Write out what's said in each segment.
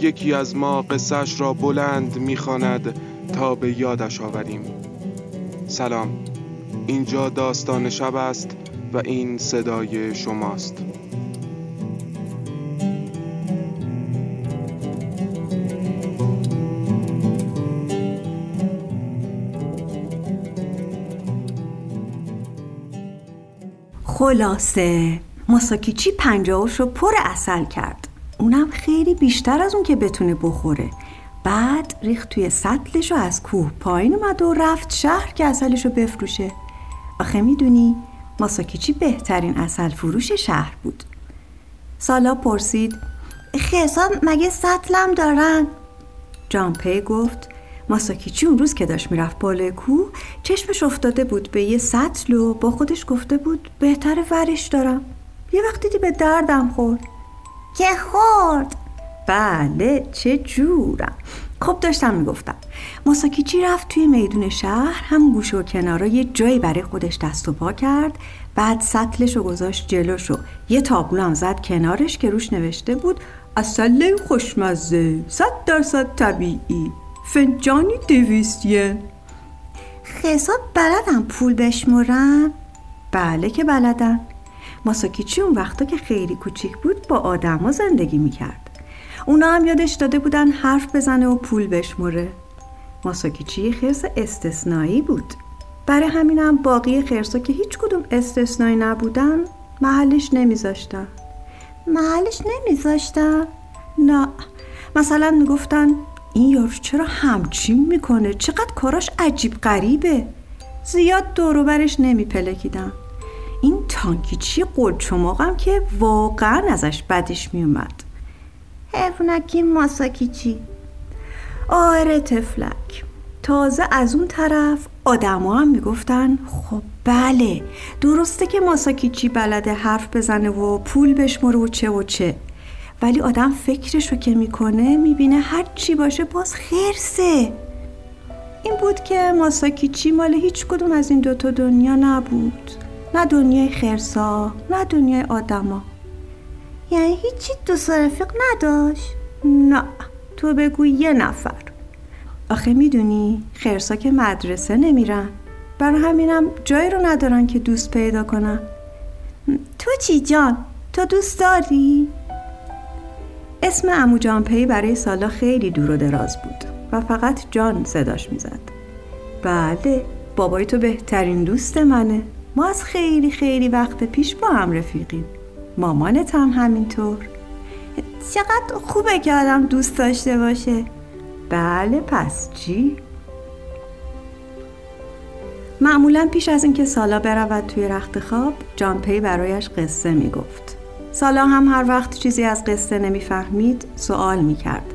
یکی از ما قصهش را بلند می‌خواند تا به یادش آوریم. سلام. اینجا داستان شب است و این صدای شماست. خلاصه ماساکیچی پنجاهش رو پر اصل کرد. اونم خیلی بیشتر از اون که بتونه بخوره. بعد ریخت توی سطلش و از کوه پایین اومد و رفت شهر که اصلش رو بفروشه. آخه می‌دونی ماساکیچی بهترین اصل فروش شهر بود. سالا پرسید خیسان مگه سطلم دارن؟ جامپی گفت ماساکیچی اون روز که داشت می‌رفت بالای کوه چشمش افتاده بود به یه سطل و با خودش گفته بود بهتر ورش دارم. یه وقت دیدی به دردم خورد. که خورد. بله چه جورم. خب داشتم می‌گفتم ماساکیچی رفت توی میدون شهر هم گوشه و کنارا یه جایی برای خودش دست و پا کرد بعد سطلش رو گذاشت جلوشو یه تابلو هم زد کنارش که روش نوشته بود اصله خوشمزه صد درصد طبیعی. فنجانی دویستیه خیساب بلدم پول بشمرم بله که بلدم ماساکیچی اون وقتا که خیلی کوچیک بود با آدما زندگی می‌کرد. اونا هم یادش داده بودن حرف بزنه و پول بشمره ماساکیچی خرس استثنایی بود. برای همینم باقی خرسا که هیچ کدوم استثنایی نبودن محلش نمیذاشتن. محلش نمیذاشتن؟ نه. مثلا می‌گفتن این یارو چرا همچین می‌کنه؟ چقدر کاراش عجیب غریبه. زیاد دوروبرش نمیپلکیدن. این تانکیچی قلچماقم که واقعا ازش بدش میومد؟ حیوانکی ماساکیچی آره تفلک تازه از اون طرف آدما هم می‌گفتن خب بله درسته که ماساکیچی بلده حرف بزنه و پول بشمره و چه و چه. ولی آدم فکرشو که می‌کنه می‌بینه هر چی باشه باز خرسه. این بود که ماساکیچی مال هیچ کدوم از این دوتا دنیا نبود. نه دنیای خرسا نه دنیای آدما. یعنی هیچی دوست رفیق نداشت؟ نه. تو بگو یه نفر. آخه می‌دونی خرسا که مدرسه نمیرن. بر همینم جایی رو ندارن که دوست پیدا کنن. تو چی جان؟ تو دوست داری؟ اسم امو جانپی برای سالا خیلی دور و دراز بود و فقط جان صداش می‌زد. بله بابای تو بهترین دوست منه. ما از خیلی خیلی وقت پیش با هم رفیقیم. مامانت هم همینطور. چقدر خوبه که آدم دوست داشته باشه. بله پس چی؟ معمولا پیش از اینکه سالا برود توی رخت خواب جانپی برایش قصه می‌گفت. سالا هم هر وقت چیزی از قصه نمی‌فهمید سوال می‌کرد.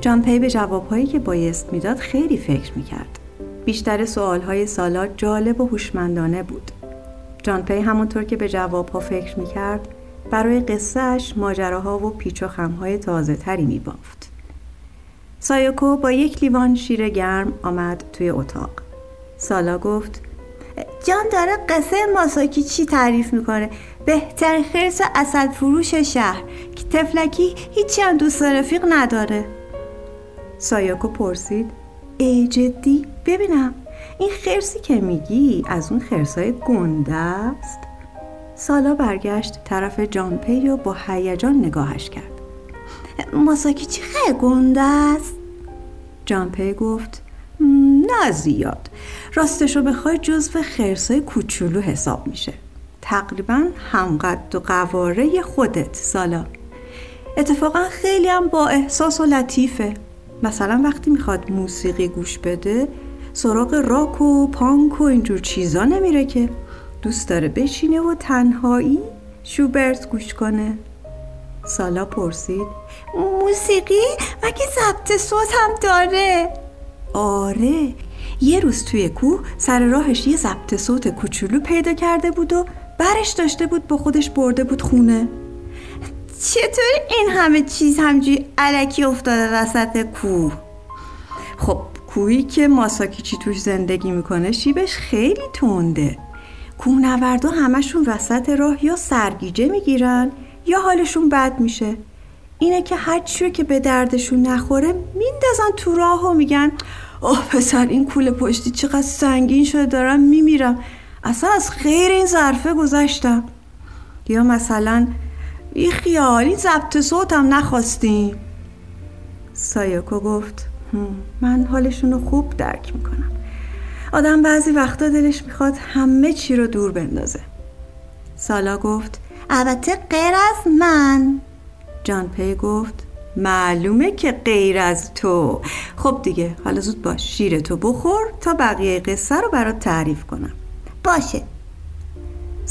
جانپی به جوابهایی که بایست می‌داد خیلی فکر می‌کرد. بیشتر سوالهای سالا جالب و هوشمندانه بود جانپی همونطور که به جوابها فکر می‌کرد برای قصهش ماجراها و پیچ و خمهای تازه تری می بافت. سایوکو با یک لیوان شیر گرم آمد توی اتاق. سالا گفت جان داره قصه ماساکی چی تعریف می‌کنه بهتر خرس اصل فروش شهر که تفلکی هیچی هم دوست رفیق نداره سایاکو پرسید ای جدی ببینم. این خرسی که میگی از اون خرسای گنده است؟ سالا برگشت طرف جانپی و با هیجان نگاهش کرد. ماساکیچی خیلی گنده است؟ جانپی گفت نه زیاد. راستشو بخوای جزو خرسای کوچولو حساب میشه. تقریبا همقد و قواره خودت سالا. اتفاقا خیلی هم با احساس و لطیفه. مثلا وقتی می‌خواد موسیقی گوش بده سراغ راک و پانک و اینجور چیزا نمیره که. دوست داره بشینه و تنهایی شوبرت گوش کنه. سالا پرسید موسیقی؟ مگه ضبط صوت هم داره؟ آره یه روز توی کوه سر راهش یه ضبط صوت کوچولو پیدا کرده بود و برش داشته بود با خودش برده بود خونه. چطور این همه چیز همجوری علکی افتاده وسط کوه؟ خب کوهی که ماساکیچی توش زندگی می‌کنه شیبش خیلی تونده کوهنوردا همشون وسط راه یا سرگیجه می‌گیرن یا حالشون بد میشه. اینه که هر که به دردشون نخوره میندازن تو راه و میگن اوه پسر این کوله پشتی چقدر سنگین شده دارم میمیرم. اصلا از خیر این ظرفه گذشتم. یا مثلا بی خیال این ضبط صوتم نخواستیم. سایاکو گفت من حالشون رو خوب درک می‌کنم. آدم بعضی وقتا دلش می‌خواد همه چی رو دور بندازه. سالا گفت البته غیر از من. جان پی گفت معلومه که غیر از تو. خب دیگه حالا زود باش شیر تو بخور تا بقیه قصه رو برات تعریف کنم. باشه.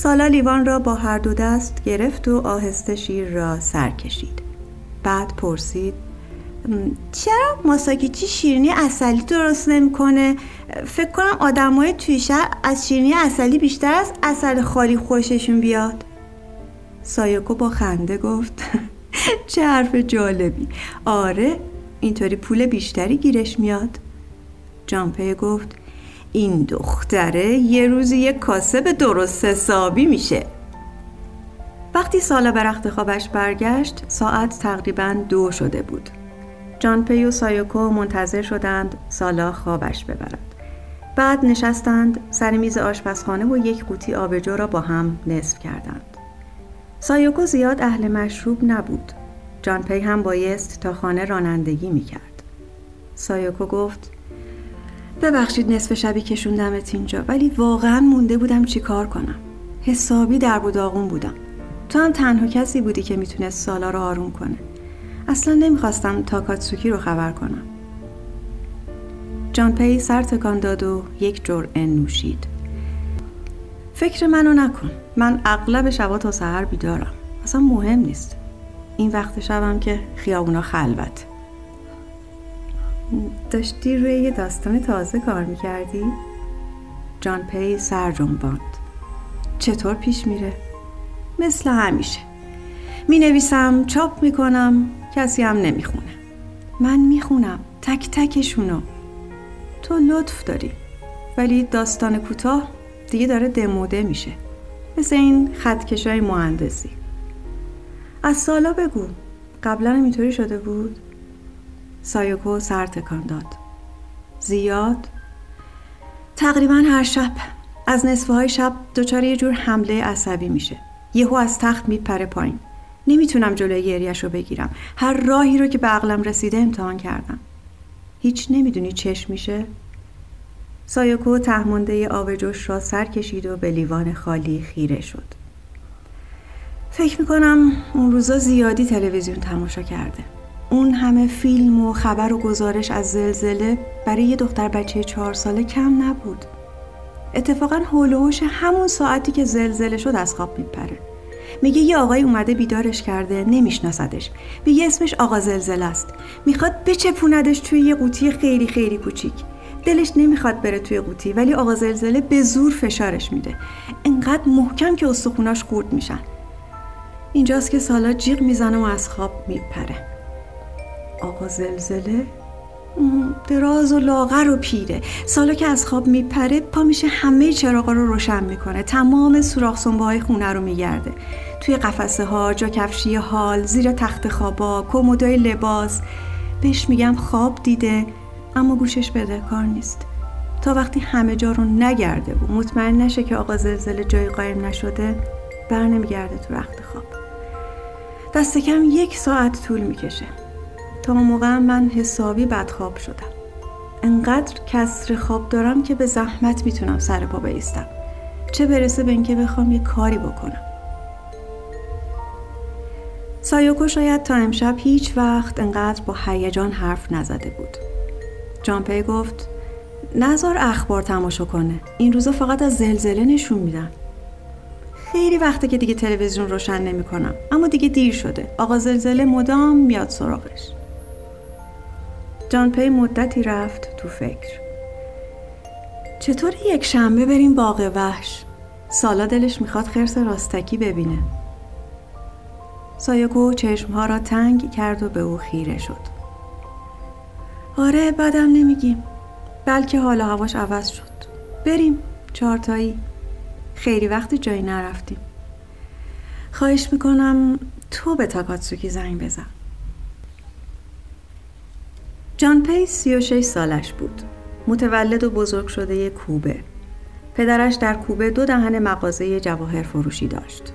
سالا لیوان را با هر دو دست گرفت و آهسته شیر را سر کشید. بعد پرسید چرا ماساکیچی شیرینی اصلی درست نمی‌کنه؟ فکر کنم آدمای توی شهر از شیرینی اصلی بیشتر از اصل خالی خوششون بیاد. سایوکو با خنده گفت چه حرف جالبی. آره اینطوری پول بیشتری گیرش میاد. جانپی گفت این دختره یه روزی یه کاسب درست حسابی میشه. وقتی سالا به رخت خوابش برگشت ساعت تقریبا دو شده بود. جانپی و سایوکو منتظر شدند سالا خوابش ببرد بعد نشستند سر میز آشپزخانه و یک قوطی آبجو را با هم نصف کردند. سایوکو زیاد اهل مشروب نبود. جانپی هم بایست تا خانه رانندگی می‌کرد. سایوکو گفت ببخشید نصف شبی کشوندمت اینجا ولی واقعا مونده بودم چی کار کنم. حسابی درب و داغون بودم. تو هم تنها کسی بودی که می‌تونست سالا رو آروم کنه. اصلا نمی‌خواستم تاکاتسوکی رو خبر کنم. جانپی سر تکان داد و یک جرعه نوشید. فکر منو نکن. من اغلب شبا تا سحر بیدارم. اصلا مهم نیست. این وقت شبم که خیابونا خلوت داشتی روی یه داستان تازه کار می‌کردی؟ جان پی سر جنباند چطور پیش میره؟ مثل همیشه. می نویسم چاپ می‌کنم کسی هم نمی‌خونه. من می‌خونم تک تکشونو. تو لطف داری ولی داستان کوتاه دیگه داره دموده میشه. مثل این خطکشای مهندسی. از سالا بگو قبلا اینطوری شده بود؟ سایوکو سر تکان داد. زیاد؟ تقریبا هر شب. از نصفه های شب دچار یه جور حمله عصبی میشه. یهو از تخت میپره پایین. نمی‌تونم جلوی گریش رو بگیرم. هر راهی رو که به عقلم رسیده امتحان کردم. هیچ نمی‌دونی چش میشه؟ سایوکو تهمونده آبجوش را سر کشید و به لیوان خالی خیره شد. فکر می‌کنم اون روزا زیادی تلویزیون تماشا کرده. اون همه فیلم و خبر و گزارش از زلزله برای یه دختر بچه چهار ساله کم نبود. اتفاقا هولوش همون ساعتی که زلزله شد از خواب میپره. میگه یه آقای اومده بیدارش کرده نمیشناسدش. میگه اسمش آقا زلزله است. می‌خواد بچپوندش توی یه قوطی خیلی خیلی کوچیک. دلش نمی‌خواد بره توی قوطی ولی آقا زلزله به زور فشارش میده. انقدر محکم که استخوناش خورد میشن. اینجاست که سالا جیغ می‌زنه و از خواب میپره. آقا زلزله؟ دراز و لاغر و پیره. سالا که از خواب میپره پا میشه همه چراغا رو روشن می‌کنه. تمام سوراخ های خونه رو میگرده. توی قفسه ها جا کفشی حال زیر تخت خوابا کمدای لباس. بهش میگم خواب دیده اما گوشش بده کار نیست. تا وقتی همه جا رو نگرده و مطمئن نشه که آقا زلزله جای قایم نشده بر نمیگرده تو رخت خواب. دست کم یک ساعت طول می‌کشه. تا موقع من حسابی بدخواب شدم. انقدر کسر خواب دارم که به زحمت می‌تونم سر پا بیستم چه برسه به اینکه بخوام یه کاری بکنم. سایوکو شاید تا امشب هیچ وقت انقدر با هیجان حرف نزده بود. جانپی گفت نظر اخبار تماشا کنه. این روزا فقط از زلزله نشون میدن. خیلی وقته که دیگه تلویزیون روشن نمی‌کنم. اما دیگه دیر شده. آقا زلزله مدام میاد سراغش. جان پی مدتی رفت تو فکر. چطور یک شنبه بریم باغ وحش؟ سالا دلش می‌خواد خرس راستکی ببینه. سایکو چشمها را تنگ کرد و به او خیره شد. آره بدم نمیگیم. بلکه حالا هواش عوض شد. بریم چارتایی خیلی وقتی جایی نرفتیم. خواهش می‌کنم تو به تاکاتسوکی زنگ بزن. جانپی سی و شش سالش بود. متولد و بزرگ شده کوبه. پدرش در کوبه دو دهنه مغازه جواهر فروشی داشت.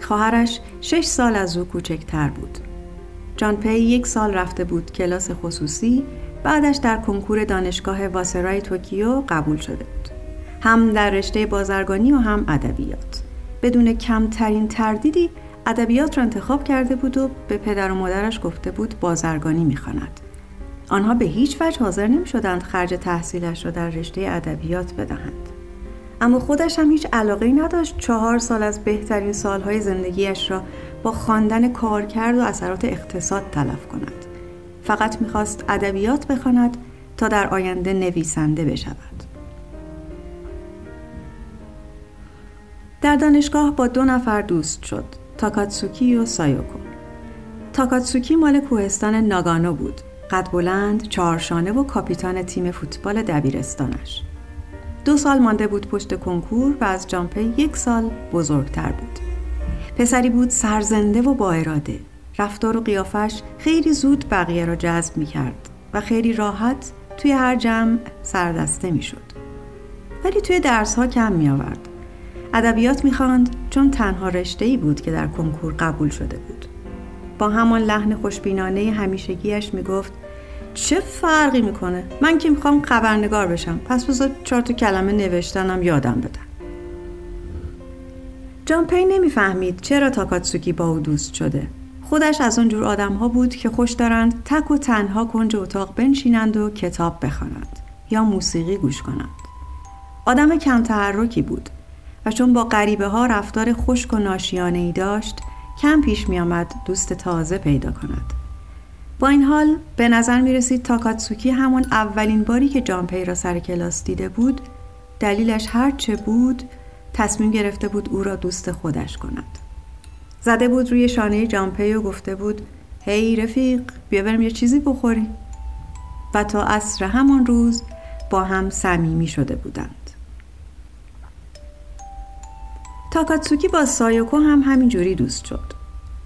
خواهرش شش سال از او کوچکتر بود. جانپی یک سال رفته بود کلاس خصوصی بعدش در کنکور دانشگاه واسدای توکیو قبول شده بود. هم در رشته بازرگانی و هم ادبیات. بدون کمترین تردیدی ادبیات را انتخاب کرده بود و به پدر و مادرش گفته بود بازرگانی می‌خواند. آنها به هیچ وجه حاضر نمی شدند خرج تحصیلش را در رشته ادبیات بدهند. اما خودش هم هیچ علاقه نداشت چهار سال از بهترین سالهای زندگیش را با خواندن کارکرد و اثرات اقتصاد تلف کند. فقط می‌خواست ادبیات بخواند تا در آینده نویسنده بشود. در دانشگاه با دو نفر دوست شد تاکاتسوکی و سایوکو. تاکاتسوکی مال کوهستان ناگانو بود. قد بلند چهارشانه و کاپیتان تیم فوتبال دبیرستانش دو سال مانده بود پشت کنکور و از جامپه یک سال بزرگتر بود پسری بود سرزنده و با اراده رفتار و قیافش خیلی زود بقیه را جذب می کرد و خیلی راحت توی هر جمع سردسته می شد. ولی توی درس ها کم می آورد. ادبیات می خواند چون تنها رشته ای بود که در کنکور قبول شده بود. با همان لحن خوشبینانه همیشگیش می گفت چه فرقی می‌کنه من که می‌خوام خبرنگار بشم پس بذار چهار تا کلمه نوشتنم یادم بدن جان پی نمی‌فهمید چرا تاکاتسوکی با او دوست شده خودش از اون جور آدم ها بود که خوش دارند تک و تنها کنج اتاق بنشینند و کتاب بخوانند یا موسیقی گوش کنند. آدم کم تحرکی بود و چون با غریبه ها رفتار خشک و ناشیانه ای داشت کم پیش می آمد دوست تازه پیدا کند. با این حال به نظر می رسید تاکاتسوکی همون اولین باری که جانپی را سر کلاس دیده بود دلیلش هرچه بود تصمیم گرفته بود او را دوست خودش کند. زده بود روی شانه جامپی و گفته بود هی رفیق بیا بریم یه چیزی بخوری و تا عصر همان روز با هم صمیمی شده بودند. تاکاتسوکی با سایوکو هم همین جوری دوست شد.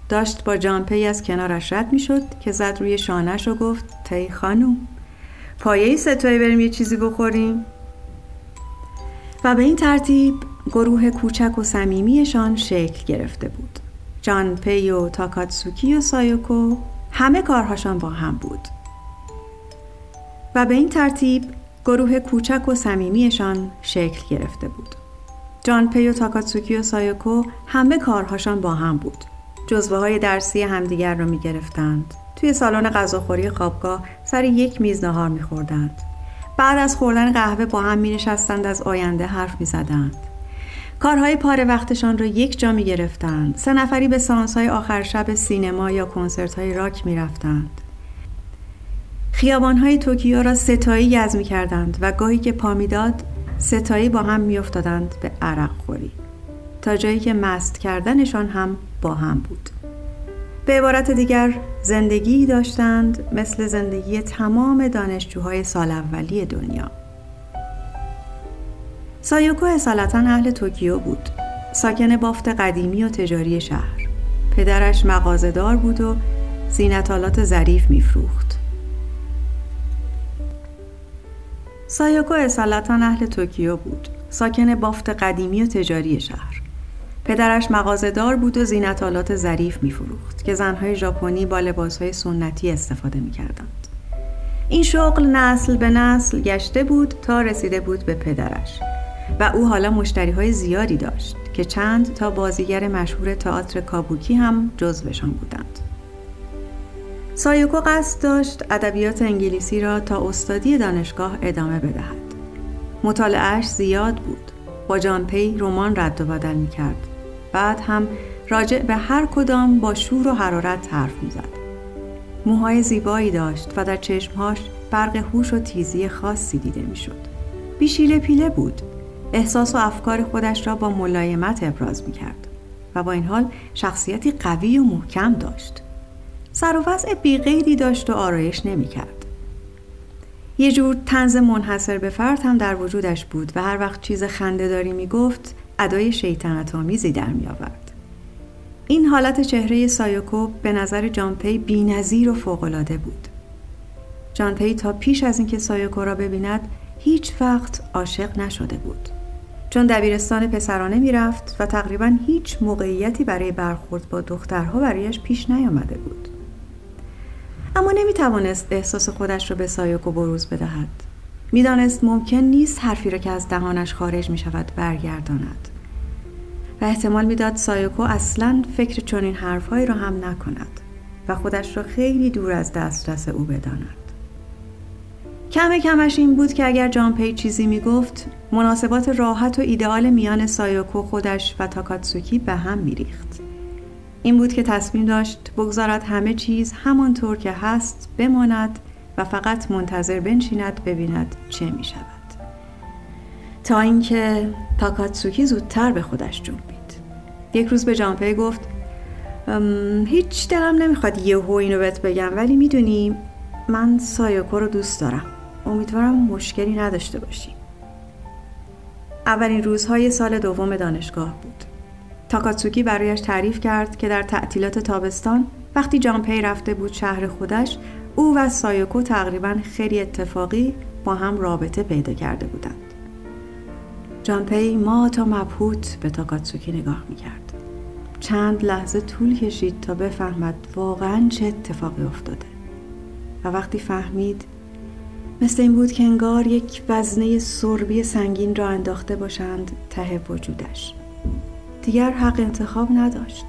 داشت با جانپی از کنارش رد می شد که زد روی شانه‌ش و گفت هی خانوم پایه ای سه‌تایی بریم یه چیزی بخوریم؟ و به این ترتیب گروه کوچک و صمیمیشان شکل گرفته بود. جانپی و تاکاتسوکی و سایوکو همه کارهاشان با هم بود. و به این ترتیب گروه کوچک و صمیمیشان شکل گرفته بود. جانپی و تاکاتسوکی و سایوکو همه کارهاشان با هم بود. جزوه های درسی همدیگر را می گرفتند توی سالن غذاخوری خوابگاه سر یک میز نهار می خوردند. بعد از خوردن قهوه با هم می نشستند از آینده حرف می زدند. کارهای پاره وقتشان را یک جا می گرفتند. سه نفری به سانس های آخر شب سینما یا کنسرت های راک می رفتند. خیابان های توکیو را سه‌تایی گز می کردند و گاهی که پا می‌داد ستایی با هم می افتادند به عرق خوری. تا جایی که مست کردنشان هم با هم بود. به عبارت دیگر زندگی داشتند مثل زندگی تمام دانشجوهای سال اولی دنیا. سایوکو اصالتا اهل توکیو بود ساکن بافت قدیمی و تجاری شهر پدرش مغازهدار بود و زینتالات ظریف میفروخت سایوکو اصالتا اهل توکیو بود ساکن بافت قدیمی و تجاری شهر پدرش مغازه‌دار بود و زینت‌آلات ظریف میفروخت که زنهای ژاپنی با لباسهای سنتی استفاده می‌کردند این شغل نسل به نسل گشته بود تا رسیده بود به پدرش و او حالا مشتری های زیادی داشت که چند تا بازیگر مشهور تئاتر کابوکی هم جزوشان بودند. سایوکو قصد داشت ادبیات انگلیسی را تا استادی دانشگاه ادامه بدهد. مطالعهش زیاد بود. با جان پی رمان رد و بدل می کرد. بعد هم راجع به هر کدام با شور و حرارت حرف می زد. موهای زیبایی داشت و در چشمهاش برق هوش و تیزی خاصی دیده می شد. بیشیله پیله بود احساس و افکار خودش را با ملایمت ابراز می کرد و با این حال شخصیتی قوی و محکم داشت. سر و وضع بی‌قیدی داشت و آرایش نمی کرد. یه جور طنز منحصر به فرد هم در وجودش بود و هر وقت چیز خنده داری می گفت ادای شیطنت آمیزی در می آورد. این حالت چهره سایوکو به نظر جانپی بی نظیر و فوق‌العاده بود. جانپی تا پیش از اینکه سایوکو را ببیند هیچ وقت عاشق نشده بود. چون دبیرستان پسرانه می‌رفت و تقریبا هیچ موقعیتی برای برخورد با دخترها برایش پیش نیامده بود اما نمی توانست احساس خودش را به سایوکو بروز بدهد می‌دانست ممکن نیست حرفی را که از دهانش خارج می شود برگرداند و احتمال می‌داد سایوکو اصلا فکر چنین حرفهایی را هم نکند و خودش را خیلی دور از دسترس او بداند. کم کمش این بود که اگر جانپی چیزی می‌گفت مناسبات راحت و ایدئال میان سایوکو خودش و تاکاتسوکی به هم میریخت. این بود که تصمیم داشت بگذارد همه چیز همانطور که هست بماند و فقط منتظر بنشیند ببیند چه می شود تا اینکه تاکاتسوکی زودتر به خودش جنبید یک روز به جانپی گفت هیچ دلم نمی‌خواد یهو اینو بهت بگم ولی می‌دونی من سایوکو رو دوست دارم. امیدوارم مشکلی نداشته باشیم اولین روزهای سال دوم دانشگاه بود. تاکاتسوکی برایش تعریف کرد که در تعطیلات تابستان وقتی جانپی رفته بود شهر خودش او و سایوکو تقریبا خیلی اتفاقی با هم رابطه پیدا کرده بودند. جانپی مات و مبهوت به تاکاتسوکی نگاه می‌کرد. چند لحظه طول کشید تا بفهمد واقعا چه اتفاقی افتاده. و وقتی فهمید مثل این بود که انگار یک وزنه سربی سنگین را انداخته باشند ته وجودش. دیگر حق انتخاب نداشت.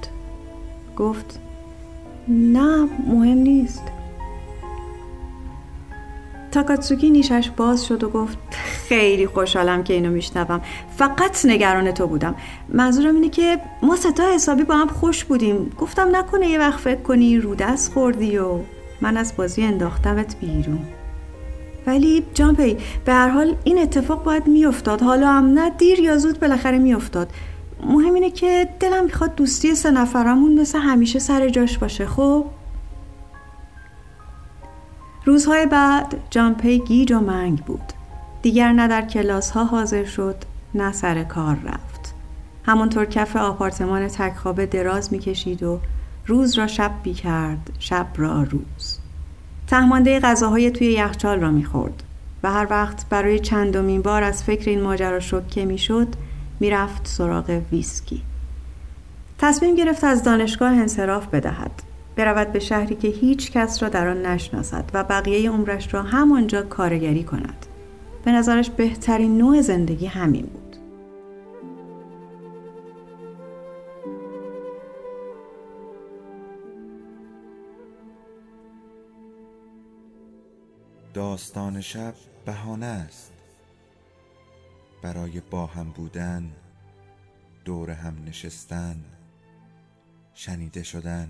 گفت نه مهم نیست. تاکاتسوکی نیشش باز شد و گفت خیلی خوشحالم که اینو میشنوم. فقط نگران تو بودم. منظورم اینه که ما ستا حسابی با هم خوش بودیم. گفتم نکنه یه وقت فکر کنی رو دست خوردی و من از بازی انداختمت بیرون. ولی جامپی به هر حال این اتفاق باید میافتاد. حالا هم نه دیر یا زود بالاخره میافتاد. مهم اینه که دلم می‌خواد دوستی سه نفرمون مثل همیشه سر جاش باشه خب؟ روزهای بعد جامپی گیج و منگ بود. دیگر نه در کلاس ها حاضر شد نه سر کار رفت. همونطور کف آپارتمان تکخوابه دراز می‌کشید و روز را شب بی کرد شب را روز. تهمانده غذاهای توی یخچال را می‌خورد و هر وقت برای چندمین بار از فکر این ماجرا شوکه می‌شد می‌رفت سراغ ویسکی. تصمیم گرفت از دانشگاه انصراف بدهد. برود به شهری که هیچ کس را در آن نشناسد و بقیه عمرش را همانجا کارگری کند. به نظرش بهترین نوع زندگی همین بود. داستان شب بهانه است. برای با هم بودن دور هم نشستن شنیده شدن.